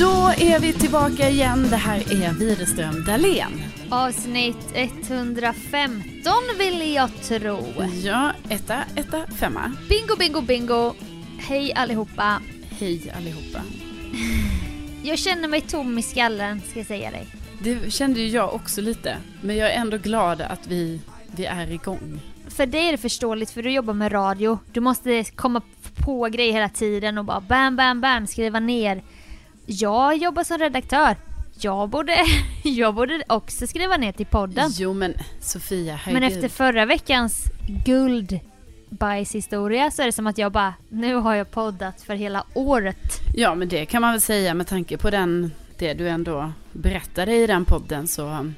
Då är vi tillbaka igen. Det här är Widerström Dahlén. Avsnitt 115 vill jag tro. Ja, etta, etta, femma. Bingo, bingo, bingo. Hej allihopa. Hej allihopa. Jag känner mig tom i skallen, ska jag säga dig. Det kände ju jag också lite. Men jag är ändå glad att vi, vi är igång. För dig är det förståeligt, för du jobbar med radio. Du måste komma på grejer hela tiden och bara bam, bam, bam, skriva ner. Jag jobbar som redaktör. Jag borde, jag borde också skriva ner till podden. Jo men Sofia, herregud. Men efter förra veckans guldbajshistoria så är det som att jag bara, nu har jag poddat för hela året. Ja men det kan man väl säga med tanke på den, det du ändå berättade i den podden så.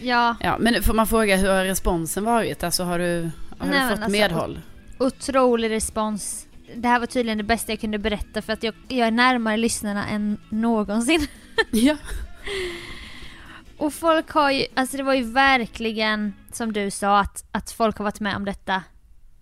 Ja. Ja men får man fråga hur har responsen varit? Alltså har du, har Nej, du fått alltså, medhåll? Otrolig respons. Det här var tydligen det bästa jag kunde berätta för att jag, jag är närmare lyssnarna än någonsin. Ja. Och folk har ju, alltså det var ju verkligen som du sa att, att folk har varit med om detta.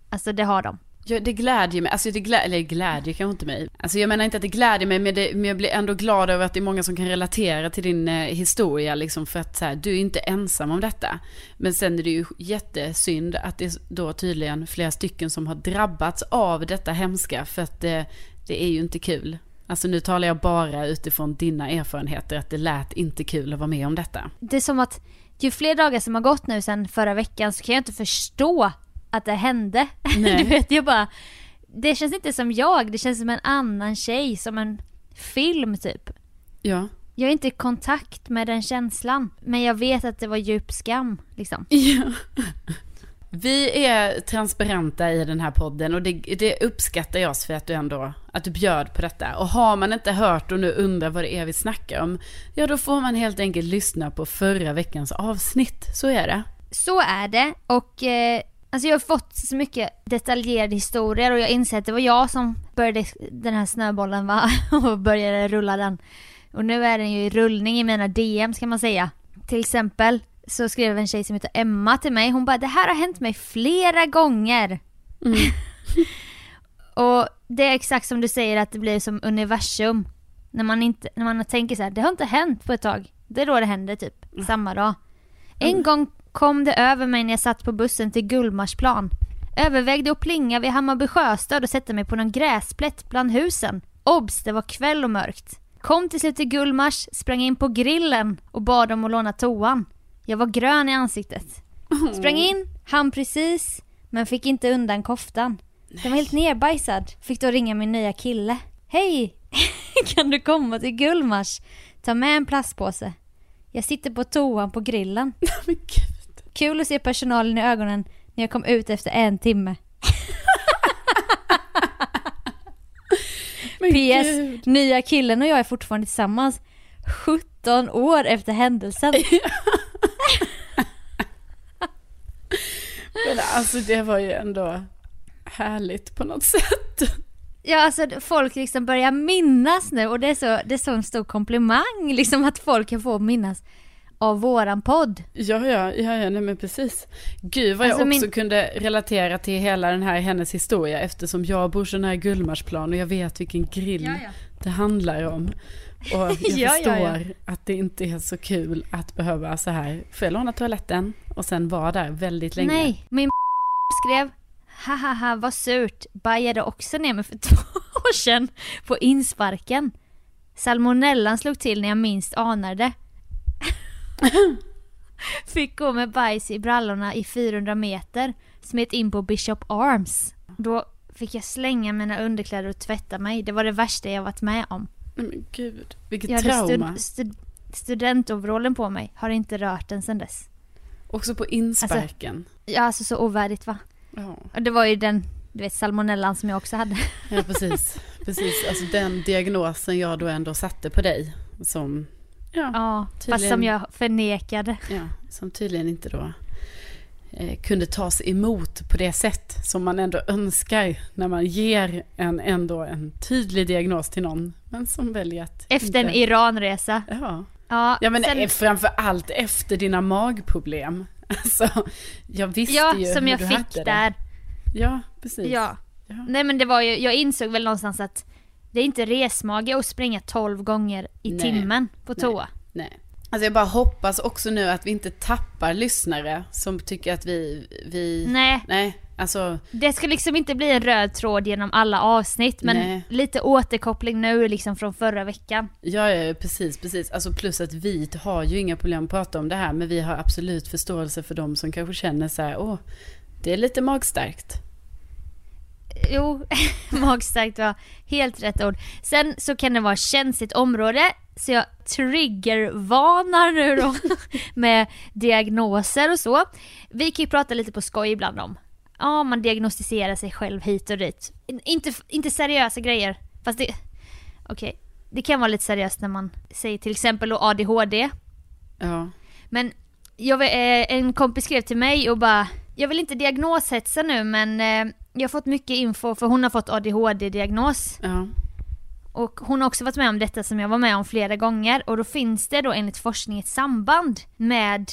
Alltså det har de. Ja, det glädjer mig. Alltså det glä, eller glädjer kanske inte mig. Alltså jag menar inte att det glädjer mig, men, det, men jag blir ändå glad över att det är många som kan relatera till din eh, historia. Liksom för att så här, du är inte ensam om detta. Men sen är det ju jättesynd att det är då tydligen flera stycken som har drabbats av detta hemska. För att eh, det är ju inte kul. Alltså nu talar jag bara utifrån dina erfarenheter, att det lät inte kul att vara med om detta. Det är som att ju fler dagar som har gått nu sedan förra veckan så kan jag inte förstå att det hände. Du vet, jag bara... Det känns inte som jag, det känns som en annan tjej, som en film typ. Ja. Jag är inte i kontakt med den känslan, men jag vet att det var djup skam liksom. Ja. Vi är transparenta i den här podden och det, det uppskattar jag för att du ändå, att du bjöd på detta. Och har man inte hört och nu undrar vad det är vi snackar om, ja då får man helt enkelt lyssna på förra veckans avsnitt. Så är det. Så är det och eh, alltså jag har fått så mycket detaljerade historier och jag inser att det var jag som började den här snöbollen va? och började rulla den. Och nu är den ju i rullning i mina DM ska man säga. Till exempel så skrev en tjej som heter Emma till mig. Hon bara det här har hänt mig flera gånger. och det är exakt som du säger att det blir som universum. När man, inte, när man tänker så här, det har inte hänt på ett tag. Det är då det händer typ, samma dag. En gång kom det över mig när jag satt på bussen till Gullmarsplan. Övervägde att plinga vid Hammarby sjöstad och sätta mig på någon gräsplätt bland husen. Obs, det var kväll och mörkt. Kom till slut till Gullmars, sprang in på grillen och bad om att låna toan. Jag var grön i ansiktet. Sprang in, han precis, men fick inte undan koftan. Den var helt nerbajsad. Fick då ringa min nya kille. Hej! kan du komma till Gullmars? Ta med en plastpåse. Jag sitter på toan på grillen. Men. Kul att se personalen i ögonen när jag kom ut efter en timme. Men PS. gud. Nya killen och jag är fortfarande tillsammans 17 år efter händelsen. Alltså det var ju ändå härligt på något sätt. Ja, alltså folk liksom börjar minnas nu och det är så, det är så en stor komplimang liksom att folk kan få minnas av våran podd. Ja, ja, ja, ja nej men precis. Gud vad Alltså, jag också min- kunde relatera till hela den här hennes historia eftersom jag bor så nära Gullmarsplan och jag vet vilken grill Ja, ja. det handlar om. Och jag Ja, förstår att det inte är så kul att behöva så här, får jag låna toaletten? Och sen vara där väldigt länge. Nej, min skrev Hahaha vad surt, bajade också ner mig för två år sedan på insparken. Salmonellan slog till när jag minst anade. Fick gå med bajs i brallorna i 400 meter, smet in på Bishop Arms. Då fick jag slänga mina underkläder och tvätta mig. Det var det värsta jag varit med om. Men gud, vilket Jag hade trauma. stud, stud, studentoverallen på mig, har inte rört den sedan dess. Också på insparken. Ja, alltså så ovärdigt va? Ja. Och det var ju den, du vet salmonellan som jag också hade. Ja, precis. precis. Alltså den diagnosen jag då ändå satte på dig. Som, ja, Ja, fast som jag förnekade. ja, som tydligen inte då eh, kunde tas emot på det sätt som man ändå önskar när man ger en ändå en tydlig diagnos till någon. Men som väljer att Efter en inte... Iranresa. Ja. Ja, ja, men sen, sen... framför allt efter dina magproblem. Alltså, jag visste ja ju som hur jag du fick hade där. Det. Ja, precis. Ja. Ja. Nej men det var ju, jag insåg väl någonstans att det är inte resmage att springa 12 gånger i Nej. timmen på toa. Nej. Alltså jag bara hoppas också nu att vi inte tappar lyssnare som tycker att vi... vi... Nej, Nej, alltså... det ska liksom inte bli en röd tråd genom alla avsnitt men Nej. lite återkoppling nu liksom från förra veckan. Ja, ja, precis, precis. Alltså plus att vi har ju inga problem att prata om det här, men vi har absolut förståelse för de som kanske känner så här, åh, det är lite magstarkt. Jo, magstarkt var helt rätt ord. Sen så kan det vara känsligt område, så jag triggervarnar nu då med diagnoser och så. Vi kan ju prata lite på skoj ibland om, ja man diagnostiserar sig själv hit och dit. In- Inte, inte seriösa grejer, fast det, okej, det kan vara lite seriöst när man säger till exempel ADHD. Ja, Men jag, eh, en kompis skrev till mig och bara, jag vill inte diagnoshetsa nu men eh, jag har fått mycket info för hon har fått ADHD-diagnos. ja, Och hon har också varit med om detta som jag var med om flera gånger och då finns det då enligt forskning ett samband med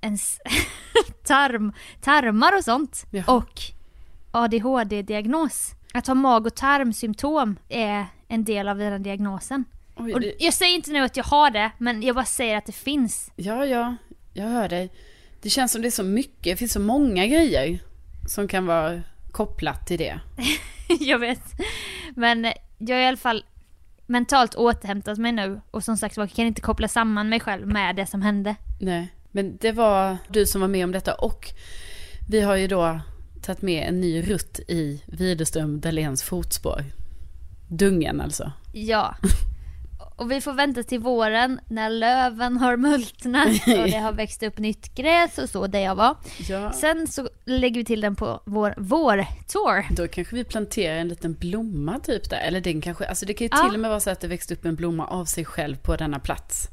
ens tarm, tarmar och sånt Jaha. och ADHD-diagnos. Att ha mag och tarmsymptom är en del av den diagnosen. Oj, Och jag säger inte nu att jag har det, men jag bara säger att det finns. ja, ja, jag hör dig. Det känns som det är så mycket, det finns så många grejer som kan vara kopplat till det. jag vet. Men jag har i alla fall mentalt återhämtat mig nu och som sagt var jag kan inte koppla samman mig själv med det som hände. Nej, men det var du som var med om detta och vi har ju då tagit med en ny rutt i Widerström Dahléns fotspår. Dungen alltså. Ja. Och vi får vänta till våren när löven har multnat och det har växt upp nytt gräs och så där jag var. Ja. Sen så lägger vi till den på vår vårtour. Då kanske vi planterar en liten blomma typ där. Eller den kanske, alltså det kan ju Ja. till och med vara så att det växt upp en blomma av sig själv på denna plats.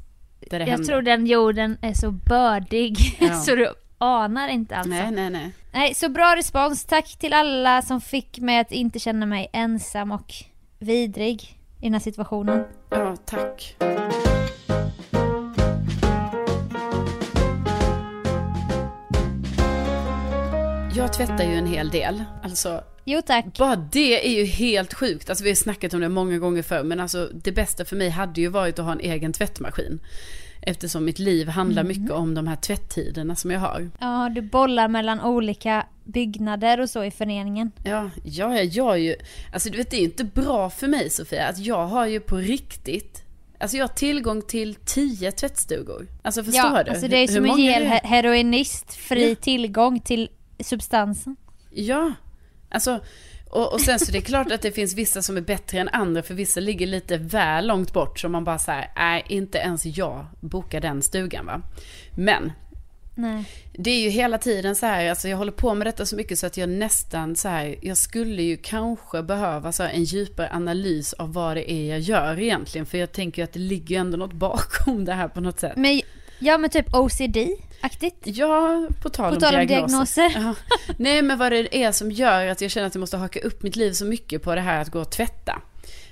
Där det Jag hände. tror den jorden är så bördig Ja. så du anar inte alltså. Nej, nej, nej. Nej, så bra respons. Tack till alla som fick mig att inte känna mig ensam och vidrig i den här situationen. Ja, tack. Jag tvättar ju en hel del. Alltså, Jo tack. bara det är ju helt sjukt. Alltså vi har snackat om det många gånger förr, men alltså det bästa för mig hade ju varit att ha en egen tvättmaskin. Eftersom mitt liv handlar mycket om de här tvättiderna som jag har. Ja, du bollar mellan olika byggnader och så i föreningen. Ja, ja, ja, jag är ju... Alltså du vet, det är ju inte bra för mig Sofia, att jag har ju på riktigt... Alltså jag har tillgång till tio tvättstugor. Alltså förstår ja, du? alltså det är som att ge en heroinist fri Ja. tillgång till substansen. Ja, alltså... Och, och sen så det är klart att det finns vissa som är bättre än andra, för vissa ligger lite väl långt bort, så man bara säger nej, inte ens jag bokar den stugan va. Men Nej. Det är ju hela tiden så här, alltså jag håller på med detta så mycket så att jag nästan så här, jag skulle ju kanske behöva så en djupare analys av vad det är jag gör egentligen. För jag tänker ju att det ligger ju ändå något bakom det här på något sätt. Men Ja men typ OCD-aktigt. Ja, på tal, På om, tal om diagnoser. diagnoser. Ja. Nej, men vad det är som gör att jag känner att jag måste haka upp mitt liv så mycket på det här att gå och tvätta.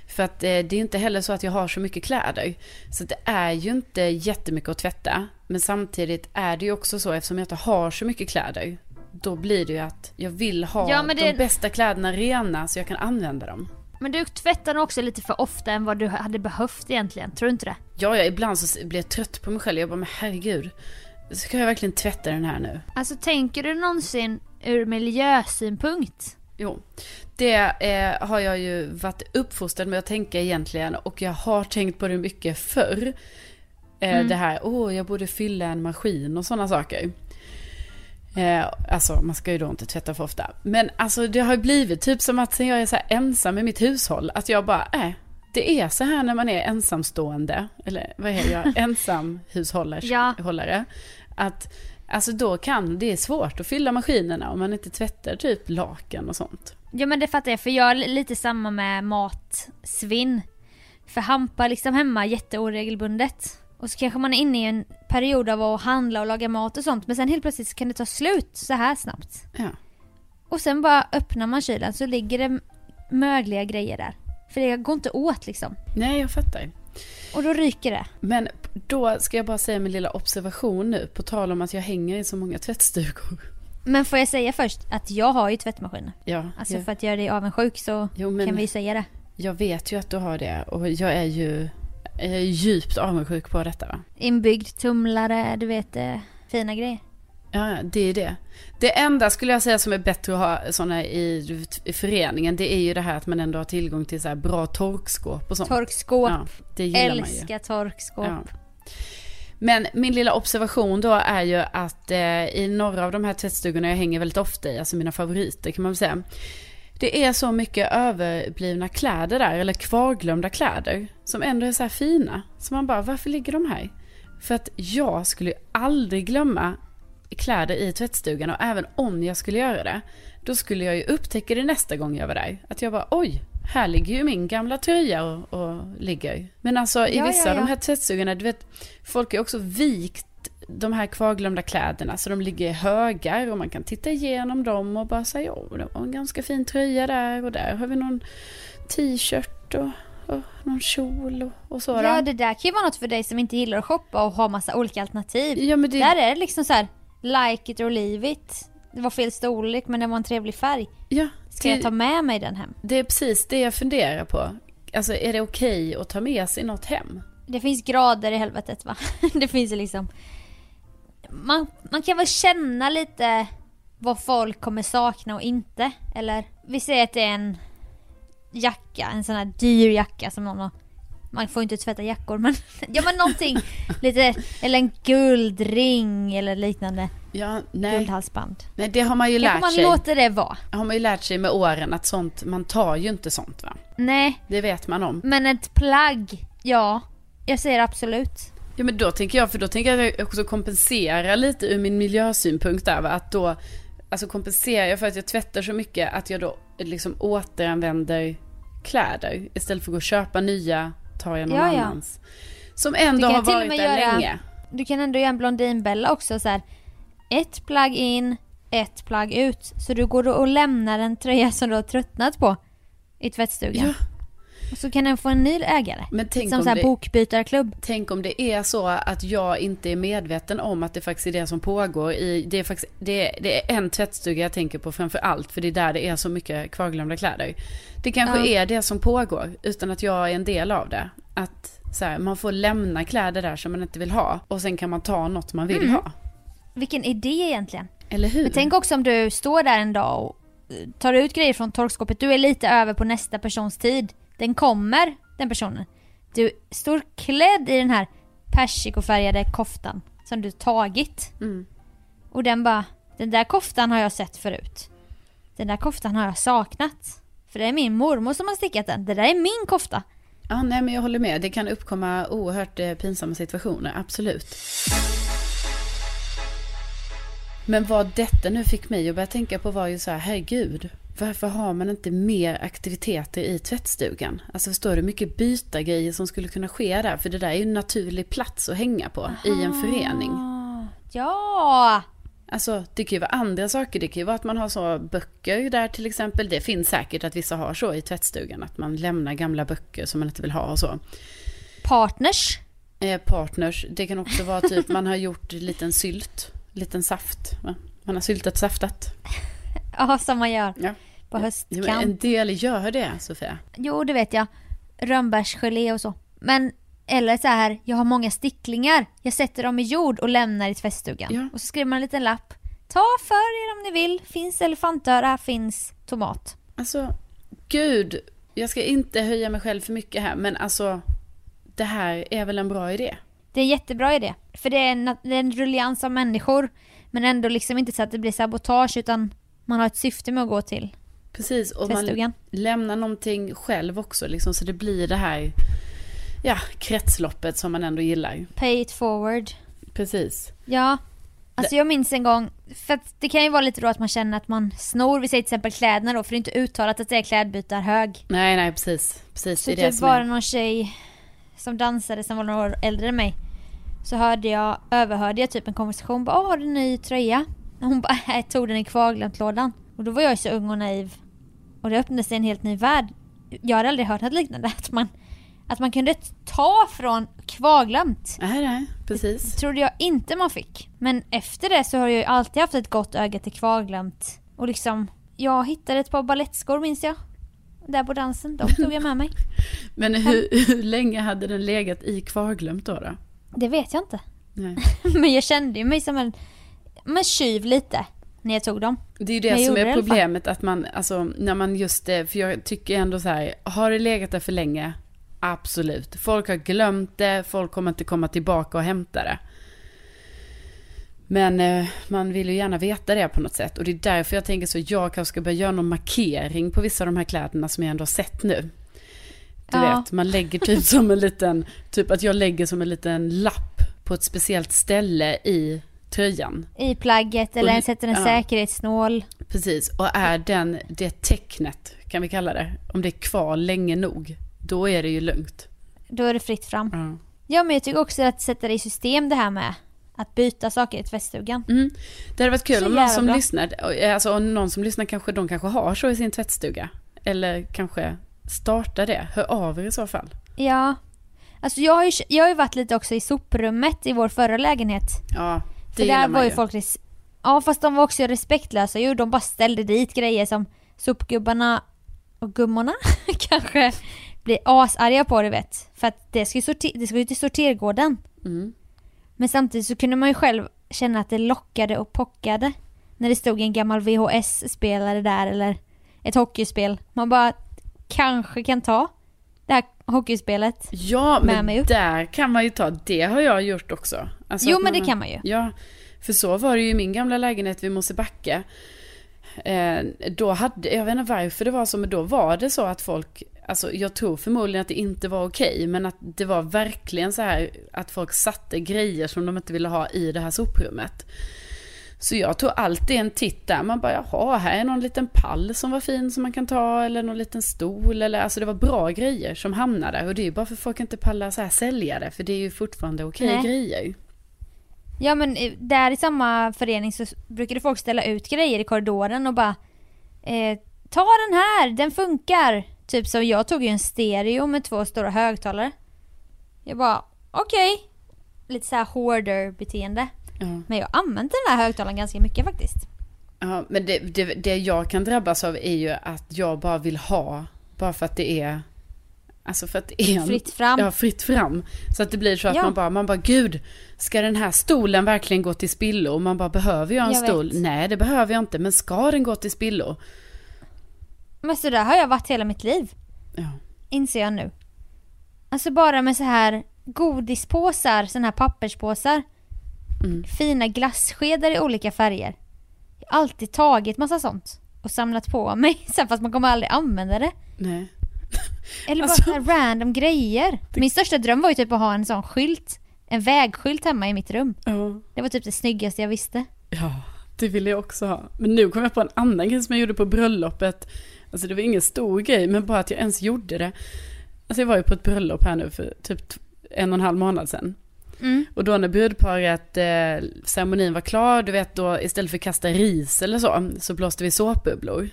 För att eh, det är inte heller så att jag har så mycket kläder. Så det är ju inte jättemycket att tvätta. Men samtidigt är det ju också så, eftersom jag inte har så mycket kläder. Då blir det ju att jag vill ha Ja, det- de bästa kläderna rena så jag kan använda dem. Men du tvättar nog också lite för ofta än vad du hade behövt egentligen, tror du inte det? Ja, ja, ibland så blir jag trött på mig själv. Jag bara, men herregud. Ska jag verkligen tvätta den här nu? Alltså tänker du någonsin ur miljösynpunkt? Jo, det eh, har jag ju varit uppfostrad med att tänka egentligen och jag har tänkt på det mycket förr. Eh, Det här, åh, jag borde fylla en maskin och sådana saker. Eh, alltså, man ska ju då inte tvätta för ofta. Men alltså, det har ju blivit typ som att sen jag är så ensam i mitt hushåll, att jag bara, äh, det är så här när man är ensamstående, eller vad är jag, ensamhushållare, Ja. att Alltså då kan det är svårt att fylla maskinerna om man inte tvättar typ lakan och sånt. Ja men det fattar jag, för jag är lite samma med matsvinn. För Hampa liksom hemma jätteoregelbundet. Och så kanske man är inne i en period av att handla och laga mat och sånt. Men sen helt plötsligt kan det ta slut så här snabbt. Ja. Och sen bara öppnar man kylen så ligger det mögliga grejer där. För det går inte åt liksom. Nej, jag fattar. Och då ryker det. Men då ska jag bara säga min lilla observation nu, på tal om att jag hänger i så många tvättstugor. Men får jag säga först att jag har ju tvättmaskin. Ja, Alltså jag, för att göra dig avundsjuk så Jo, kan vi ju säga det. jag vet ju att du har det och jag är ju är djupt avundsjuk på detta va. Inbyggd tumlare, du vet, eh, fina grejer. Ja, det är det. Det enda skulle jag säga som är bättre att ha sådana i, i föreningen, det är ju det här att man ändå har tillgång till så här bra torkskåp och sånt. Torkskåp. Ja, det gillar man ju. Älskar torkskåp. Ja. Men min lilla observation då är ju att eh, i några av de här tvättstugorna jag hänger väldigt ofta i, alltså mina favoriter kan man väl säga. Det är så mycket överblivna kläder där, eller kvarglömda kläder, som ändå är så här fina. Så man bara, varför ligger de här? För att jag skulle aldrig glömma kläder i tvättstugan och även om jag skulle göra det, då skulle jag ju upptäcka det nästa gång jag var där. Att jag bara, oj, här ligger ju min gamla tröja och, och ligger. Men alltså i Ja, vissa ja, av de ja. här tvättstugorna, du vet, folk har också vikt de här kvarglömda kläderna så de ligger i högar och man kan titta igenom dem och bara säga, åh, det var en ganska fin tröja där och där har vi någon t-shirt och, och någon kjol och, och så. Ja, det där kan ju vara något för dig som inte gillar att shoppa och ha massa olika alternativ. Ja, men det, Där är det liksom så här, like it or leave it. Det var fel storlek men det var en trevlig färg. ja, Ska det- jag ta med mig den hem? Det är precis det jag funderar på. Alltså är det okej att ta med sig något hem? Det finns grader i helvetet va? det finns ju liksom... Man, man kan väl känna lite vad folk kommer sakna och inte. Eller vi säger att det är en jacka, en sån här dyr jacka som någon har... Man får ju inte tvätta jackor men... ja men någonting lite... Eller en guldring eller liknande. Ja, nej. Guldhalsband. nej det har man ju lärt man sig. låter det vara. Har man ju lärt sig med åren att sånt, man tar ju inte sånt va? Nej, Det vet man om. men ett plagg, ja. Jag säger absolut. Ja men då tänker jag, för då tänker jag också kompensera lite ur min miljösynpunkt där va? Att då, alltså kompenserar jag för att jag tvättar så mycket att jag då liksom återanvänder kläder. Istället för att gå och köpa nya tar jag någon Ja, ja. annans. Som ändå har varit där göra- länge. Du kan ändå göra en Blondinbella också så här. Ett plagg in, ett plagg ut. Så du går och lämnar en tröja som du har tröttnat på i tvättstugan. Ja. Och så kan den få en ny ägare. Men tänk som om så här det- bokbytarklubb. Tänk om det är så att jag inte är medveten om att det faktiskt är det som pågår i, det är faktiskt, det det är en tvättstuga jag tänker på framför allt, för det är där det är så mycket kvarglömda kläder. Det kanske Ja. är det som pågår, utan att jag är en del av det. Att så här, man får lämna kläder där som man inte vill ha, och sen kan man ta något man vill Mm. ha. Vilken idé egentligen. Eller hur? Men tänk också om du står där en dag och eh, tar ut grejer från torkskåpet. Du är lite över på nästa persons tid. Den kommer, den personen. Du står klädd i den här persikofärgade koftan som du tagit. Mm. Och den bara, den där koftan har jag sett förut. Den där koftan har jag saknat. För det är min mormor som har stickat den. Det där är min kofta. Ja, nej men jag håller med. Det kan uppkomma oerhört eh, pinsamma situationer, absolut. Men vad detta nu fick mig att börja tänka på var ju så här, herregud. Varför har man inte mer aktiviteter i tvättstugan? Alltså förstår du hur mycket byta grejer som skulle kunna ske där? För det där är ju en naturlig plats att hänga på i en förening. Ja! Alltså det kan ju vara andra saker. Det kan ju vara att man har så böcker där till exempel. Det finns säkert att vissa har så i tvättstugan. Att man lämnar gamla böcker som man inte vill ha och så. Partners. Eh, partners. Det kan också vara typ man har gjort liten sylt. Liten saft. va? Man har syltat saftat. Ja, som man gör Ja. på Ja, men höstkant. en del gör det Sofia. Jo, det vet jag. Rönnbärsgelé och så. Men, eller så här, jag har många sticklingar. Jag sätter dem i jord och lämnar i tvättstugan. Ja. Och så skriver man en liten lapp. Ta för er om ni vill. Finns elefantöra, finns tomat. Alltså, gud. Jag ska inte höja mig själv för mycket här. Men alltså, det här är väl en bra idé? Det är en jättebra idé. För det är en, det är en rullians av människor. Men ändå liksom inte så att det blir sabotage utan man har ett syfte med att gå till Precis, och man tvättstugan. lämnar någonting själv också. Liksom, så det blir det här ja, kretsloppet som man ändå gillar. Pay it forward. Precis. Ja. Alltså jag minns en gång, för att det kan ju vara lite då att man känner att man snor, vi säger till exempel kläderna då, för det är inte uttalat att det är klädbytarhög. Nej, nej, precis. Precis, Så det det typ var är... någon tjej som dansade som var några år äldre än mig. Så hörde jag, överhörde jag typ en konversation, bara "Åh, har du en ny tröja? Hon bara, jag tog den i kvarglömt-lådan. Och då var jag så ung och naiv. Och det öppnade sig en helt ny värld. Jag hade aldrig hört något liknande, att man, att man kunde ta från kvarglömt. Nej, nej, precis. trodde jag inte man fick. Men efter det så har jag ju alltid haft ett gott öga till kvarglömt. Och liksom, jag hittade ett par balettskor minns jag. Där på dansen, de tog jag med mig. Men hur, hur länge hade den legat i kvarglömt då? då? Det vet jag inte. Nej. Men jag kände ju mig som en, men tjuv lite. När jag tog dem. Det är ju det Jag som är problemet, att man, alltså, när man just det, för jag tycker ändå så här, har det legat där för länge? Absolut. Folk har glömt det, folk kommer inte komma tillbaka och hämta det. Men eh, man vill ju gärna veta det på något sätt. Och det är därför jag tänker så, jag kanske ska börja göra någon markering på vissa av de här kläderna som jag ändå har sett nu. Du Ja. vet, man lägger typ som en liten, typ att jag lägger som en liten lapp på ett speciellt ställe i tröjan. I plagget eller Och- sätter en ja. säkerhetsnål. Precis, och är den, det tecknet, kan vi kalla det, om det är kvar länge nog, då är det ju lugnt. Då är det fritt fram. Ja. Ja men jag tycker också att sätta det i system det här med att byta saker i tvättstugan. Mm. Det hade varit kul Så om någon som bra. lyssnar, alltså om någon som lyssnar kanske, de kanske har så i sin tvättstuga. Eller kanske starta det, hör av er i så fall. Ja. Alltså jag har ju, jag har ju varit lite också i soprummet i vår förra lägenhet. Ja, det För där var ju ju. folk res- Ja fast de var också respektlösa ju. De bara ställde dit grejer som sopgubbarna och gummorna kanske blir asarga på du vet. För att det ska ju, sorter- det ska ju till sortergården. Mm. Men samtidigt så kunde man ju själv känna att det lockade och pockade. När det stod en gammal VHS-spelare där eller ett hockeyspel. Man bara kanske kan ta det här hockeyspelet. Ja, med men mig upp. där kan man ju ta, det har jag gjort också. Alltså Jo men det kan man ju. Ja, för så var det ju i min gamla lägenhet vid Mosebacke. Eh, då hade, jag vet inte varför det var så, men då var det så att folk, alltså jag tror förmodligen att det inte var okej, men att det var verkligen så här att folk satte grejer som de inte ville ha i det här soprummet. Så jag tog alltid en titt där, man bara jaha, här är någon liten pall som var fin som man kan ta, eller någon liten stol, eller alltså det var bra grejer som hamnade där. Och det är ju bara för folk inte pallar så här sälja det, för det är ju fortfarande okej Nej. grejer. Ja men eh, där i samma förening så brukade folk ställa ut grejer i korridoren och bara eh, Ta den här, den funkar! Typ så jag tog ju en stereo med två stora högtalare. Jag bara okej. Lite så här hoarder beteende. Ja. Men jag använde den här högtalaren ganska mycket faktiskt. Ja, men det, det, det jag kan drabbas av är ju att jag bara vill ha, bara för att det är, alltså för att det är en, Fritt fram. Ja, fritt fram. Så att det blir så att Ja. man bara, man bara, gud, ska den här stolen verkligen gå till spillo? Och man bara, behöver jag en Jag stol? vet. Nej, det behöver jag inte, men ska den gå till spillo? Men så där har jag varit hela mitt liv. Ja. Inser jag nu. Alltså bara med så här godispåsar, såna här papperspåsar. Mm. Fina glasskedar i olika färger. Jag har alltid tagit massa sånt. Och samlat på mig. Sen fast man kommer aldrig använda det. Nej. Eller Alltså- bara så här random grejer. Min största dröm var ju typ att ha en sån skylt. En vägskylt hemma i mitt rum. Ja. Det var typ det snyggaste jag visste. Ja, Det ville jag också ha. Men nu kom jag på en annan grej som jag gjorde på bröllopet. Alltså det var ingen stor grej, men bara att jag ens gjorde det. Alltså jag var ju på ett bröllop här nu för typ en och en halv månad sedan. Mm. Och då när brudparet, eh, ceremonin var klar, du vet då istället för att kasta ris eller så, så blåste vi såpbubblor.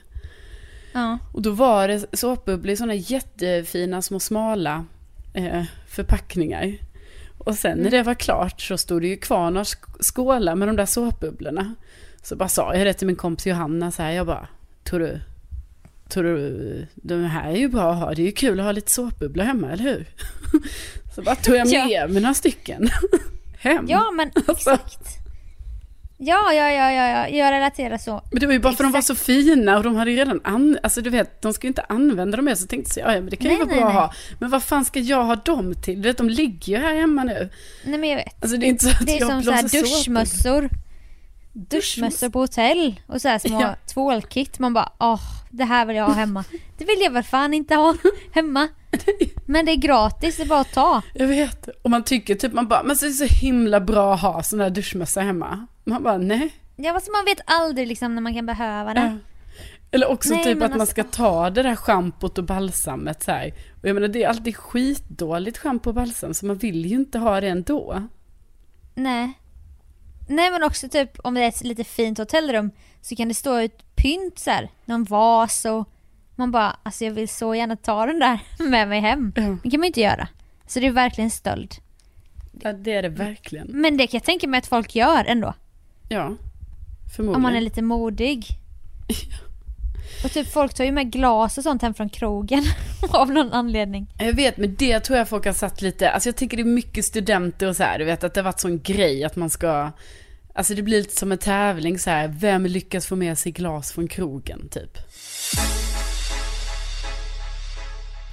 Ja. Och då var det såpbubblor i sådana jättefina små smala eh, förpackningar. Och sen när det var klart så stod det ju kvar några sk- skålar med de där såpbubblorna. Så bara sa jag det till min kompis Johanna så här, jag bara, tror du, tror du, de här är ju bra att ha, det är ju kul att ha lite såpbubblor hemma, eller hur? Så bara tog jag med Ja. mig några stycken hem. ja, men exakt. Ja, ja, ja, ja, ja, jag relaterar så. Men det var ju bara för att de var så fina och de hade ju redan an... Alltså du vet, de ska ju inte använda dem mer så tänkte jag, ja men det kan ju Nej, vara nej, bra att ha. Men vad fan ska jag ha dem till? Du vet, de ligger ju här hemma nu. Nej men jag vet. Alltså det är inte så att Det är jag som så här duschmössor. Duschmössor på hotell och så små Ja. tvålkit. Man bara åh, det här vill jag ha hemma. Det vill jag väl fan inte ha hemma. Men det är gratis, det är bara att ta. Jag vet. Och man tycker typ, man bara, men så är det så himla bra att ha sån här duschmössa hemma. Man bara, nej. Ja fast man vet aldrig liksom när man kan behöva det. Ja. Eller också Nej, typ att man alltså- ska ta det där schampot och balsamet så här. Och jag menar det är alltid skitdåligt schampo och balsam så man vill ju inte ha det ändå. Nej. Nej men också typ om det är ett lite fint hotellrum så kan det stå ut pynt så här, någon vas och man bara alltså jag vill så gärna ta den där med mig hem. Ja. Det kan man ju inte göra. Så det är verkligen stöld. Ja, det är det verkligen. Men det kan jag tänka mig att folk gör ändå. Ja, förmodligen. Om man är lite modig. Och typ folk tar ju med glas och sånt hem från krogen av någon anledning. Jag vet, men det tror jag folk har satt lite, alltså jag tänker det är mycket studenter och så här, du vet att det har varit sån grej att man ska, alltså det blir lite som en tävling så här, vem lyckas få med sig glas från krogen typ.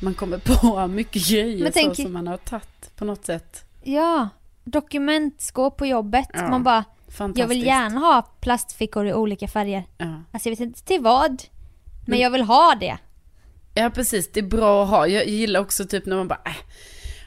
Man kommer på mycket grejer Men så tänk- som man har tagit på något sätt. Ja, dokumentskåp på jobbet. Ja, Man bara, jag vill gärna ha plastfickor i olika färger. Ja. Alltså jag vet inte till vad. Men, Men- jag vill ha det. ja, precis, det är bra att ha. Jag gillar också typ när man bara, äh,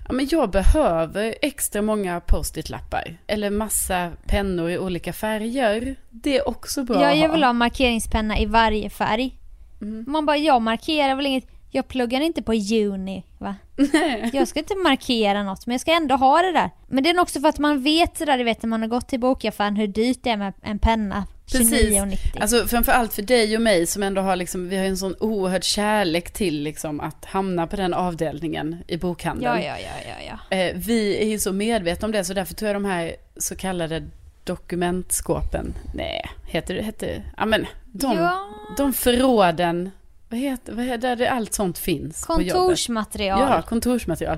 ja men jag behöver extra många post-it-lappar. Eller massa pennor i olika färger. Det är också bra Ja, jag vill ha markeringspenna i varje färg. Mm. Man bara, jag markerar väl inget. Jag pluggar inte på juni va? Jag ska inte markera något men jag ska ändå ha det där. Men det är nog också för att man vet sådär, du vet när man har gått till bokaffären hur dyrt det är med en penna. Precis. 29,90. Alltså framförallt för dig och mig som ändå har liksom, vi har en sån oerhörd kärlek till liksom att hamna på den avdelningen i bokhandeln. ja, ja, ja, ja, ja. Eh, vi är ju så medvetna om det så därför tror jag de här så kallade dokumentskåpen, nej, heter det, heter, ja men de, Ja. de förråden, vad heter, vad heter där allt sånt finns. Kontorsmaterial. Ja, kontorsmaterial.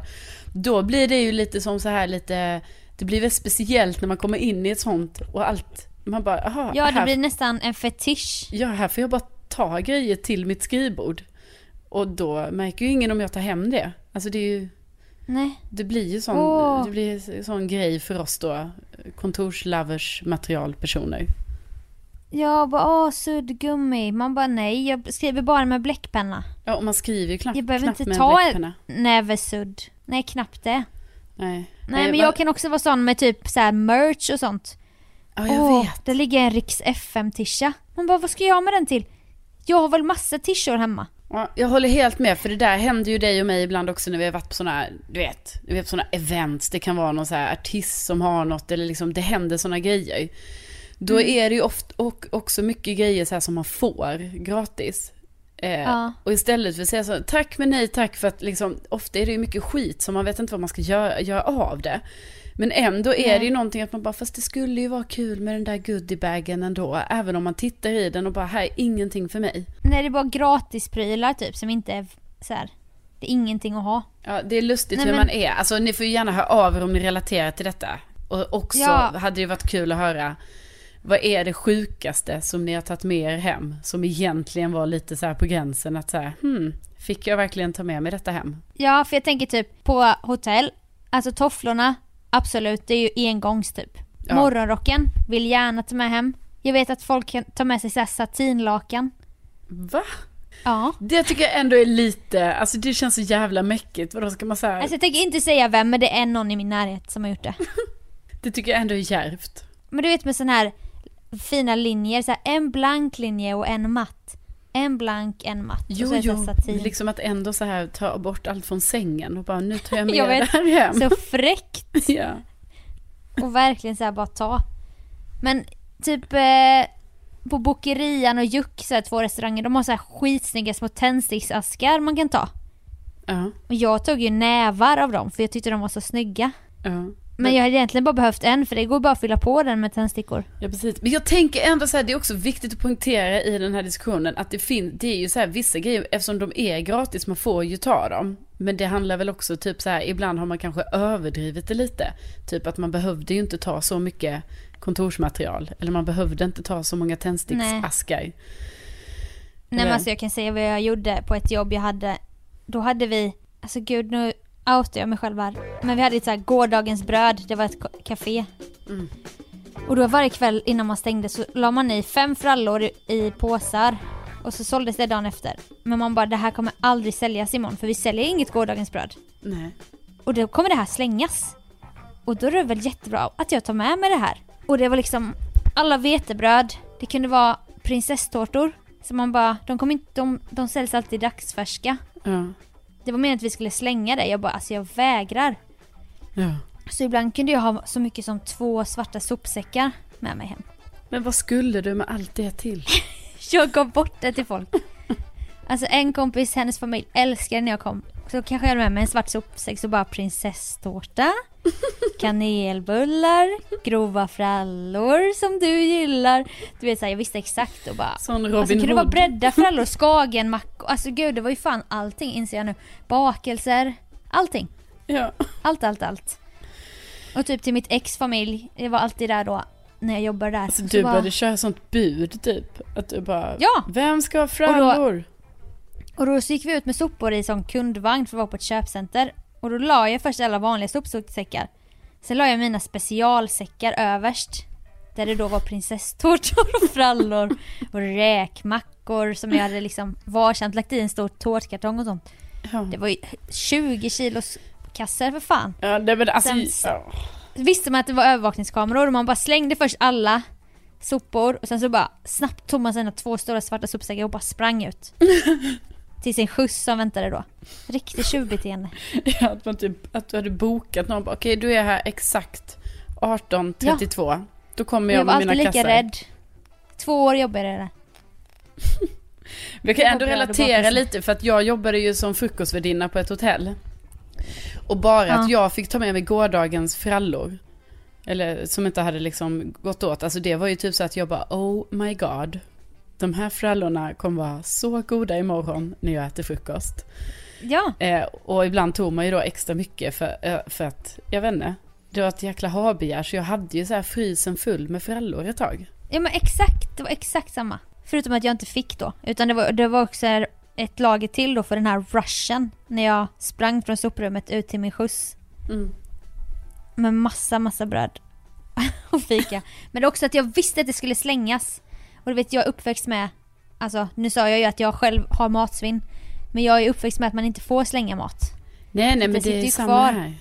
Då blir det ju lite som så här lite, det blir väl speciellt när man kommer in i ett sånt och allt, man bara, jaha, Ja, det här, blir nästan en fetisch. ja, här får jag bara ta grejer till mitt skrivbord. Och då märker ju ingen om jag tar hem det. Alltså det är ju, Nej. det blir ju sån, Åh. det blir sån grej för oss då, kontorslovers materialpersoner. Jag bara, åh suddgummi. Man bara, nej, jag skriver bara med bläckpenna. Ja, och man skriver ju knappt, Jag behöver knappt inte med ta bläckpenna. en näve sudd. Nej, knappt det. Nej. Nej, men jag kan också vara sån med typ så här merch och sånt. Ja, jag Åh, vet. det ligger en Riks FM-tisha. Man bara, vad ska jag med den till? Jag har väl massa tishor hemma. Ja, jag håller helt med, för det där händer ju dig och mig ibland också när vi har varit på sådana, du vet, vi är på sådana events, det kan vara någon så artist som har något, eller liksom det händer sådana grejer. Då Mm. är det ju ofta och också mycket grejer så här som man får gratis. Eh, Ja. Och istället för att säga så, tack men nej tack, för att liksom, ofta är det ju mycket skit som man vet inte vad man ska göra, göra av det. Men ändå är Nej. det ju någonting att man bara, fast det skulle ju vara kul med den där goodiebagen ändå, även om man tittar i den och bara, här är ingenting för mig. Nej, det är bara gratisprylar typ som inte är så här. Det är ingenting att ha. Ja, det är lustigt Nej, hur men- man är. Alltså ni får ju gärna höra av er om ni relaterar till detta. Och också Ja. hade det varit kul att höra, vad är det sjukaste som ni har tagit med er hem? Som egentligen var lite så på gränsen att så här, hmm, fick jag verkligen ta med mig detta hem? Ja, för jag tänker typ på hotell. Alltså tofflorna, absolut, det är ju engångs typ. Ja. Morgonrocken, vill gärna ta med hem. Jag vet att folk kan ta med sig så här satinlakan. Va? Ja. Det tycker jag ändå är lite, alltså det känns så jävla mäckigt. Vadå ska man säga? Alltså jag tänker inte säga vem, men det är någon i min närhet som har gjort det. Det tycker jag ändå är djärvt. Men du vet med sån här fina linjer, så här, en blank linje och en matt. En blank, en matt. Jo, och det jo, liksom att ändå så här ta bort allt från sängen och bara nu tar jag med Jag det vet. här hem. Så fräckt Ja. och verkligen så här bara ta. Men typ eh, på Bokerian och Juck, så här, två restauranger, de har så här skitsnygga små tändsticksaskar man kan ta. Ja, Och jag tog ju nävar av dem för jag tyckte de var så snygga. ja. Men jag hade egentligen bara behövt en för det går bara att fylla på den med tändstickor. Ja precis. Men jag tänker ändå så här, det är också viktigt att poängtera i den här diskussionen att det finns, det är ju så här vissa grejer, eftersom de är gratis, man får ju ta dem. Men det handlar väl också typ så här, ibland har man kanske överdrivit det lite. Typ att man behövde ju inte ta så mycket kontorsmaterial. Eller man behövde inte ta så många tändsticksaskar. Nej men Eller? alltså jag kan säga vad jag gjorde på ett jobb jag hade. Då hade vi, alltså gud nu outar jag mig själv här. Men vi hade ett så här gårdagens bröd, det var ett café. Mm. Och då varje kväll innan man stängde så la man i fem frallor i, i påsar. Och så såldes det dagen efter. Men man bara det här kommer aldrig säljas imorgon för vi säljer inget gårdagens bröd. Nej. Och då kommer det här slängas. Och då är det väl jättebra att jag tar med mig det här. Och det var liksom alla vetebröd, det kunde vara prinsesstårtor. Så man bara, de, kom inte, de, de säljs alltid dagsfärska. Ja. Det var meningen att vi skulle slänga det, jag bara alltså jag vägrar. ja. Så ibland kunde jag ha så mycket som två svarta sopsäckar med mig hem. Men vad skulle du med allt det till? Jag gav bort det till folk. Alltså en kompis, hennes familj älskade när jag kom. Så kanske jag hade med mig en svart sopsäck så bara prinsesstårta, kanelbullar, grova frallor som du gillar. Du vet såhär, jag visste exakt och bara Sån Alltså Robin kan det vara bredda frallor, skagenmackor, alltså gud det var ju fan allting inser jag nu. Bakelser, allting. Ja. Allt, allt, allt. Och typ till mitt ex familj, det var alltid där då när jag jobbade där. Alltså Så du bara- började köra sånt bud typ. Att du bara, Ja. vem ska ha frallor? Och då så gick vi ut med sopor i sån kundvagn för att vara på ett köpcenter. Och då la jag först alla vanliga sopsäckar. Sen la jag mina specialsäckar överst. Där det då var prinsesstårtor och frallor och räkmackor som jag hade liksom varsamt lagt i en stor tårtkartong och sånt. Det var ju 20 kilos kassar för fan. Ja, det, men alltså, Sen- ja. Visste man att det var övervakningskameror och man bara slängde först alla sopor och sen så bara snabbt tog man sina två stora svarta sopsäckar och bara sprang ut. Till sin skjuts som väntade då. Riktigt tjuvbeteende. Ja, att, man typ, att du hade bokat någon. Okej, du är här exakt 18.32. Då kommer jag, Jag var med mina alltid lika kassar. rädd. Två år jobbade jag där. Jag kan ändå relatera lite för att jag jobbade ju som frukostvärdinna på ett hotell. Och bara att Ja. jag fick ta med mig gårdagens frallor. Eller som inte hade liksom gått åt. Alltså det var ju typ så att jag bara oh my god. De här frallorna kommer vara så goda imorgon när jag äter frukost. Ja, Eh, och ibland tog man ju då extra mycket för, eh, för att, jag vet inte. Det var ett jäkla habegär så jag hade ju så här frysen full med frallor ett tag. ja men exakt. Det var exakt samma. Förutom att jag inte fick då. Utan det var, det var också ett lager till då för den här rushen. När jag sprang från soprummet ut till min skjuts. Mm. med massa, massa bröd och fika. Men också att jag visste att det skulle slängas. Och du vet, jag är uppväxt med, alltså nu sa jag ju att jag själv har matsvinn. Men jag är uppväxt med att man inte får slänga mat. Nej, nej, men Det det är samma kvar. här.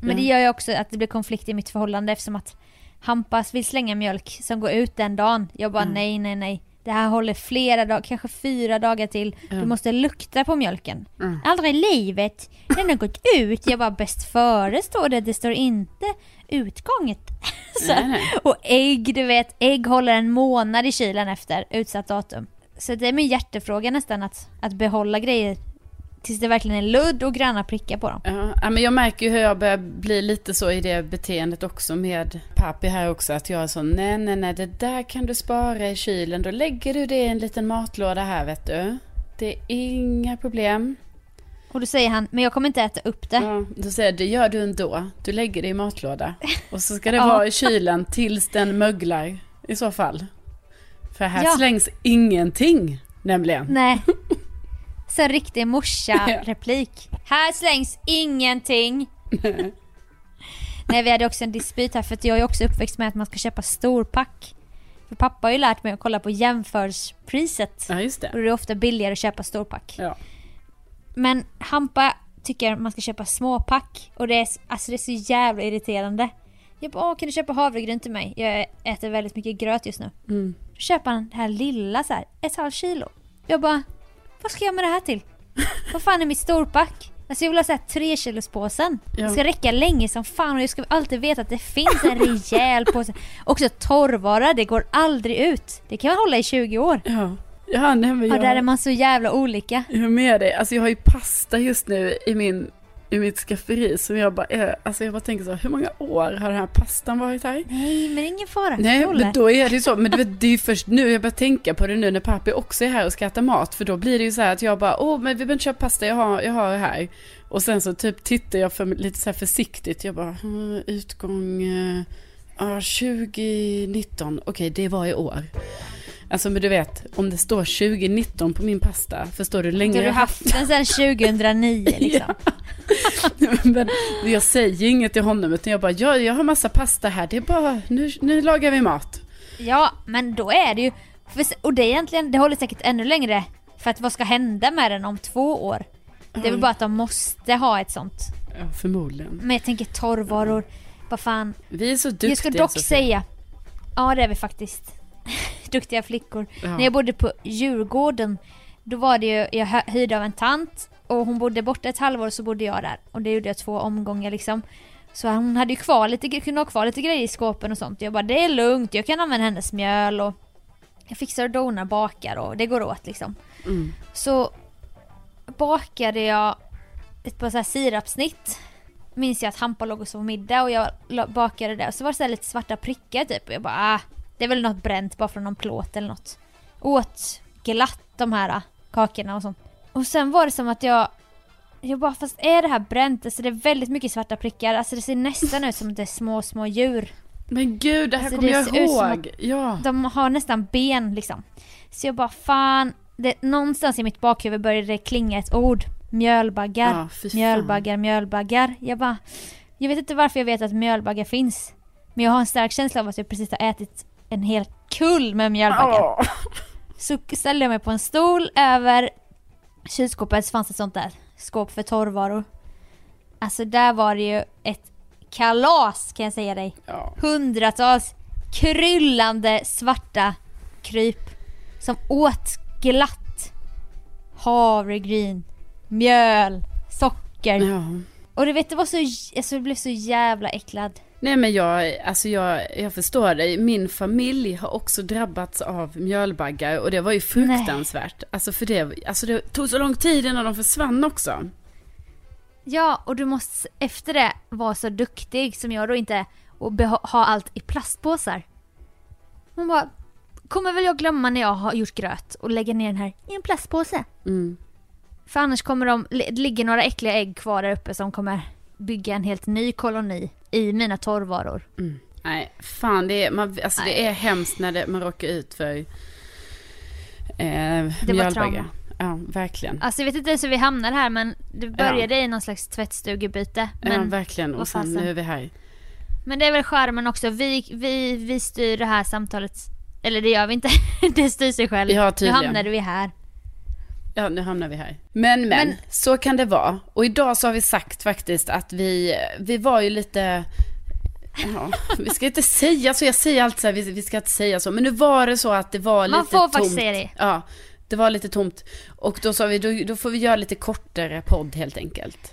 Men det gör ju också att det blir konflikt i mitt förhållande eftersom att Hampas vill slänga mjölk som går ut den dagen. Jag bara nej, nej, nej. Det här håller flera dagar, kanske fyra dagar till. Du måste lukta på mjölken. Mm. Aldrig i livet. Den har gått ut. Jag bara bäst före står det. Det står inte utgånget. Så, Nej, nej. och ägg, du vet. Ägg håller en månad i kylen efter utsatt datum. Så det är min hjärtefråga nästan att, att behålla grejer tills det verkligen är ludd och gröna prickar på dem. Ja, men jag märker ju hur jag börjar bli lite så i det beteendet också med pappi här också. Att jag är så, nej, nej, nej, det där kan du spara i kylen. Då lägger du det i en liten matlåda här, vet du. Det är inga problem. Och då säger han, men jag kommer inte äta upp det. Ja, då säger jag, det gör du ändå. Du lägger det i matlåda. Och så ska det Ja. vara i kylen tills den möglar i så fall. För här Ja. slängs ingenting, nämligen. Nej. Så en riktig morsa-replik. Här slängs ingenting. Nej vi hade också en dispyt här för att jag är också uppväxt med att man ska köpa storpack. För pappa har ju lärt mig att kolla på jämförpriset. Ja, just Och det. det är ofta billigare att köpa storpack. Ja. Men Hampa tycker man ska köpa småpack. Och det är, alltså det är så jävla irriterande. Jag bara, kan du köpa havregryn till mig? Jag äter väldigt mycket gröt just nu. Mm. Då köper han det här lilla så här, ett halvt kilo. Jag bara, vad ska jag med det här till? vad fan är mitt storpack? Alltså jag vill ha så här tre kilos påsen. Ja. Det ska räcka länge som fan och jag ska alltid veta att det finns en rejäl påse. Också torrvara, det går aldrig ut. Det kan man hålla i 20 år. Ja. Ja, nej men Ja, jag, där är man så jävla olika. jag är med dig. Alltså jag har ju pasta just nu i min i mitt skafferi som jag bara, är, alltså jag bara tänker så, hur många år har den här pastan varit här? Nej, men ingen fara. Nej, håller. men då är det ju så. Men det är ju först nu jag börjar tänka på det nu när pappi också är här och ska äta mat. För då blir det ju så här att jag bara, åh, men vi behöver inte köpa pasta, jag har, jag har det här. Och sen så typ tittar jag för, lite så här försiktigt, jag bara, "Hmm, utgång, eh, ja, 2019, okej, det var i år. Alltså men du vet, om det står 2019 på min pasta, förstår du hur länge har du haft den sedan 2009 liksom. men jag säger inget till honom utan jag bara, jag, jag har massa pasta här, det är bara, nu, nu lagar vi mat. Ja, men då är det ju... Och det är egentligen, det håller säkert ännu längre. För att vad ska hända med den om två år? Det är väl bara att de måste ha ett sånt. Ja, förmodligen. Men jag tänker torrvaror, vad fan. Vi är så duktiga. jag ska dock Sofia. säga, ja det är vi faktiskt. Duktiga flickor. Ja. När jag bodde på Djurgården, då var det ju, jag hyrde av en tant och hon bodde borta ett halvår så bodde jag där. Och det gjorde jag två omgångar liksom. Så hon hade ju kvar lite, kunde ha kvar lite grejer i skåpen och sånt. Jag bara, det är lugnt, jag kan använda hennes mjöl och jag fixar och donar, bakar och det går åt liksom. Mm. Så bakade jag ett par så här sirapsnitt. Minns jag att Hampa låg och sov middag och jag bakade det och så var det så lite svarta prickar typ. Och jag bara ah, det är väl något bränt bara från någon plåt eller något. Åt glatt de här ah, kakorna och sånt. Och sen var det som att jag jag bara fast är det här bränt? Alltså det är väldigt mycket svarta prickar. Alltså det ser nästan ut som att det är små små djur. Men gud, det här Alltså, kommer jag ihåg. Ja. De har nästan ben liksom. Så jag bara fan, det, någonstans i mitt bakhuvud började det klinga ett ord. Mjölbaggar, fan. mjölbaggar, mjölbaggar. Jag bara, jag vet inte varför jag vet att mjölbaggar finns. Men jag har en stark känsla av att jag precis har ätit en hel kull med mjölbaggar. Åh. Så ställde jag mig på en stol över kylskåpet så fanns ett sånt där skåp för torrvaror. Alltså där var det ju ett kalas kan jag säga dig Ja. hundratals kryllande svarta kryp som åt glatt havregryn, mjöl, socker. ja. Och du vet det var så, alltså jag blev så jävla äcklad. Nej men jag, alltså jag, jag förstår dig. Min familj har också drabbats av mjölbaggar och det var ju fruktansvärt. Alltså för det, alltså det tog så lång tid innan de försvann också. Ja, och du måste efter det vara så duktig som jag då inte och ha allt i plastpåsar. Man bara, kommer väl jag glömma när jag har gjort gröt och lägga ner den här i en plastpåse. Mm. För annars kommer de, det ligger några äckliga ägg kvar där uppe som kommer bygga en helt ny koloni i mina torrvaror. Nej, fan det är, man, alltså det är hemskt när det, man råkar ut för eh, var trauma. Ja, verkligen. Alltså jag vet inte ens hur vi hamnade här men det började i någon slags tvättstugebyte. ja, Men, verkligen. Och sen nu är vi här. men det är väl charmen också. Vi, vi, vi styr det här samtalet. Eller det gör vi inte. det styr sig själv. Ja, nu hamnade vi här. Ja, nu hamnar vi här. Men, men, Men- så kan det vara. Och idag så har vi sagt faktiskt att vi, vi var ju lite... Ja, vi ska inte säga så, jag säger alltid så här, vi, vi ska inte säga så. Men nu var det så att det var Man lite får tomt. faktiskt säga det. Ja, det var lite tomt. Och då sa vi, då, då får vi göra lite kortare podd helt enkelt.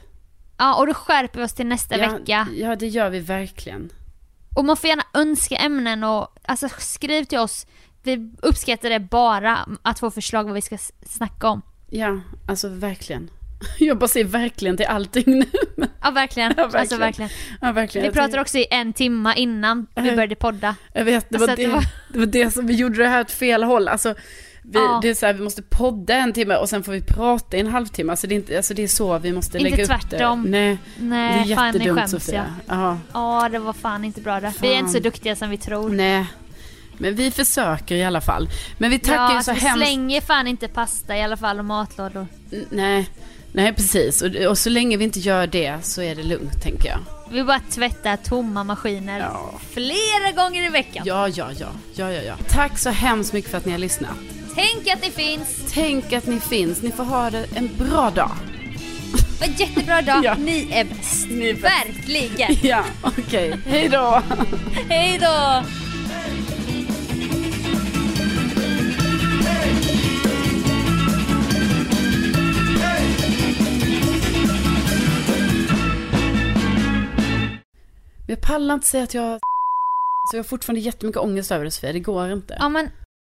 Ja och då skärper vi oss till nästa ja, vecka. Ja, det gör vi verkligen. Och man får gärna önska ämnen och alltså skriv till oss. Vi uppskattar det bara att få förslag vad vi ska snacka om. Ja, alltså verkligen. Jag bara säger verkligen till allting nu. Ja verkligen. Ja, verkligen. Alltså verkligen. Ja, verkligen. Vi pratade också i en timma innan vi började podda. Jag vet, det Alltså var, det, det var- det var det som vi gjorde det här åt fel håll. Alltså, vi, Ja. det är så här, vi måste podda en timme och sen får vi prata i en halvtimme. Alltså det är, inte, alltså det är så vi måste Inte lägga upp tvärtom. det. Nej, Nej, det är fan jättedumt skäms Sofia. Ja, Ja, det var fan inte bra det. Vi är inte så Fan. duktiga som vi tror. nej. Men vi försöker i alla fall. Men vi tackar ja, ju alltså, så vi hemskt... slänger fan inte pasta i alla fall och matlådor. N- Nej, nej precis. Och, och så länge vi inte gör det så är det lugnt tänker jag. Vi bara tvättar tomma maskiner Ja. flera gånger i veckan. Ja, ja, ja, ja, ja, ja. Tack så hemskt mycket för att ni har lyssnat. Tänk att det finns. Tänk att ni finns. Ni får ha det en bra dag. en jättebra dag. Ja. Ni är bäst. Ni är bäst. Verkligen. Ja, okej. Hej då. Hej då! Jag pallar inte säga att jag... Så jag har fortfarande jättemycket ångest över det Sofia, det går inte. Ja men